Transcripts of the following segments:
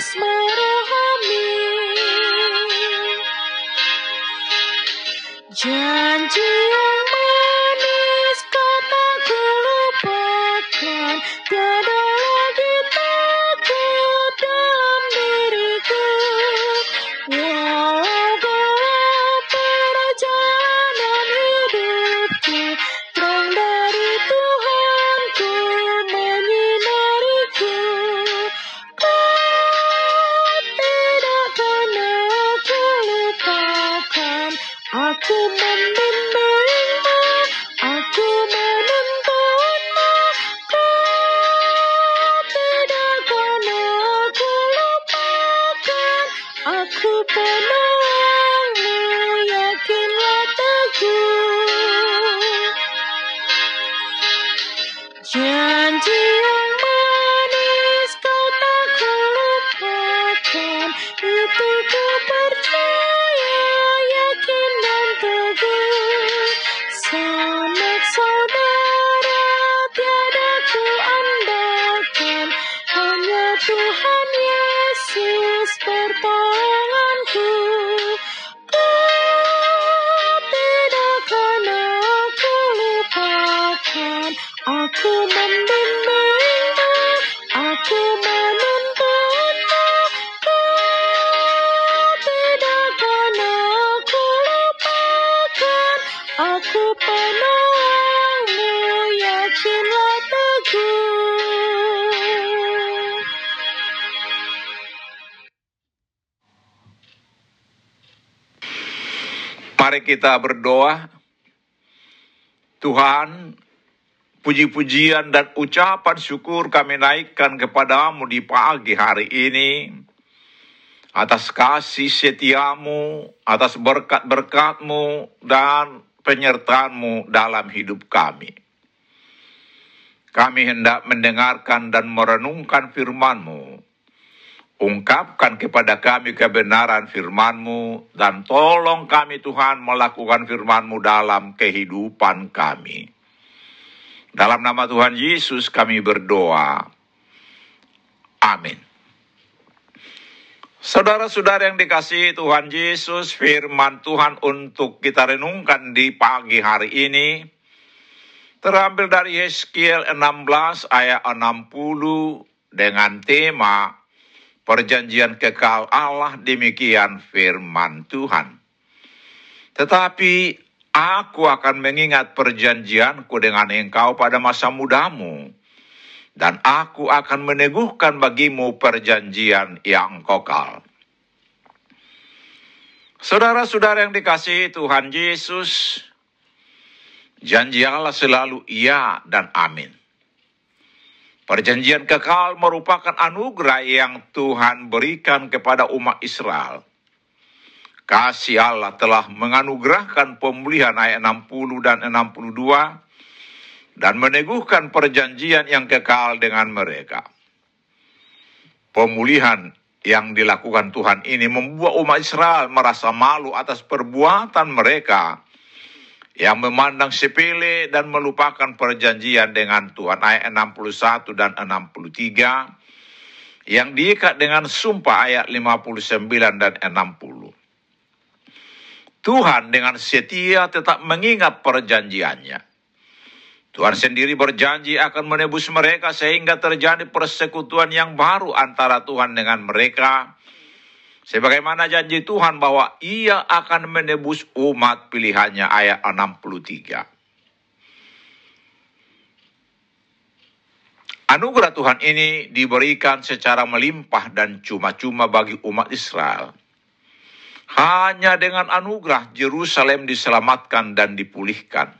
smile. Mari kita berdoa. Tuhan, puji-pujian dan ucapan syukur kami naikkan kepadamu di pagi hari ini. Atas kasih setiamu, atas berkat-berkatmu, dan penyertaanmu dalam hidup kami. Kami hendak mendengarkan dan merenungkan firman-Mu ungkapkan kepada kami kebenaran firman-Mu, dan tolong kami Tuhan melakukan firman-Mu dalam kehidupan kami. Dalam nama Tuhan Yesus kami berdoa. Amin. Saudara-saudara yang dikasihi Tuhan Yesus, firman Tuhan untuk kita renungkan di pagi hari ini, terambil dari Yeskiel 16 ayat 60 dengan tema perjanjian kekal Allah demikian firman Tuhan. Tetapi Aku akan mengingat perjanjianku dengan engkau pada masa mudamu, dan aku akan meneguhkan bagimu perjanjian yang kokal. Saudara-saudara yang dikasihi Tuhan Yesus, janji Allah selalu iya dan amin. Perjanjian kekal merupakan anugerah yang Tuhan berikan kepada umat Israel kasih Allah telah menganugerahkan pemulihan ayat 60 dan 62 dan meneguhkan perjanjian yang kekal dengan mereka. Pemulihan yang dilakukan Tuhan ini membuat umat Israel merasa malu atas perbuatan mereka yang memandang sepele dan melupakan perjanjian dengan Tuhan ayat 61 dan 63 yang diikat dengan sumpah ayat 59 dan 60. Tuhan dengan setia tetap mengingat perjanjiannya. Tuhan sendiri berjanji akan menebus mereka sehingga terjadi persekutuan yang baru antara Tuhan dengan mereka. Sebagaimana janji Tuhan bahwa ia akan menebus umat pilihannya ayat 63. Anugerah Tuhan ini diberikan secara melimpah dan cuma-cuma bagi umat Israel hanya dengan anugerah Yerusalem diselamatkan dan dipulihkan.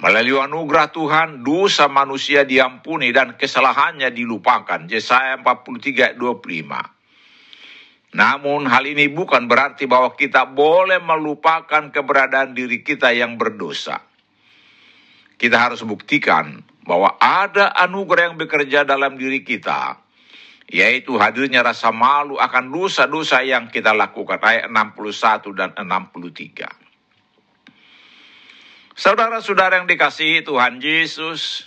Melalui anugerah Tuhan, dosa manusia diampuni dan kesalahannya dilupakan. Yesaya 43 25. Namun hal ini bukan berarti bahwa kita boleh melupakan keberadaan diri kita yang berdosa. Kita harus buktikan bahwa ada anugerah yang bekerja dalam diri kita yaitu hadirnya rasa malu akan dosa-dosa yang kita lakukan ayat 61 dan 63. Saudara-saudara yang dikasihi Tuhan Yesus,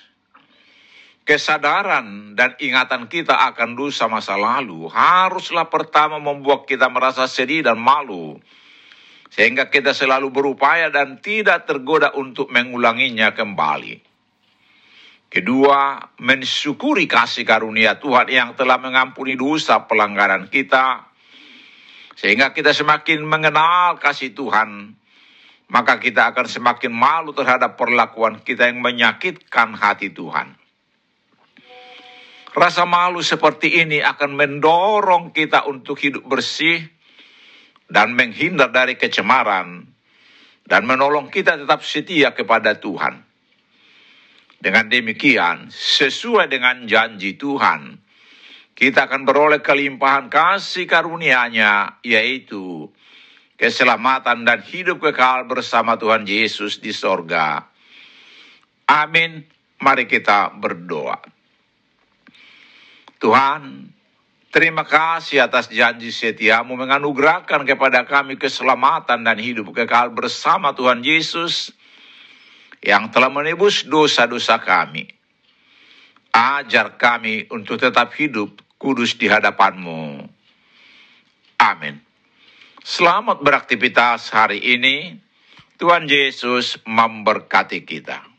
kesadaran dan ingatan kita akan dosa masa lalu haruslah pertama membuat kita merasa sedih dan malu sehingga kita selalu berupaya dan tidak tergoda untuk mengulanginya kembali. Kedua, mensyukuri kasih karunia Tuhan yang telah mengampuni dosa pelanggaran kita, sehingga kita semakin mengenal kasih Tuhan, maka kita akan semakin malu terhadap perlakuan kita yang menyakitkan hati Tuhan. Rasa malu seperti ini akan mendorong kita untuk hidup bersih dan menghindar dari kecemaran, dan menolong kita tetap setia kepada Tuhan. Dengan demikian, sesuai dengan janji Tuhan, kita akan beroleh kelimpahan kasih karunia-Nya, yaitu keselamatan dan hidup kekal bersama Tuhan Yesus di sorga. Amin. Mari kita berdoa. Tuhan, terima kasih atas janji setiamu menganugerahkan kepada kami keselamatan dan hidup kekal bersama Tuhan Yesus yang telah menebus dosa-dosa kami. Ajar kami untuk tetap hidup kudus di hadapanmu. Amin. Selamat beraktivitas hari ini. Tuhan Yesus memberkati kita.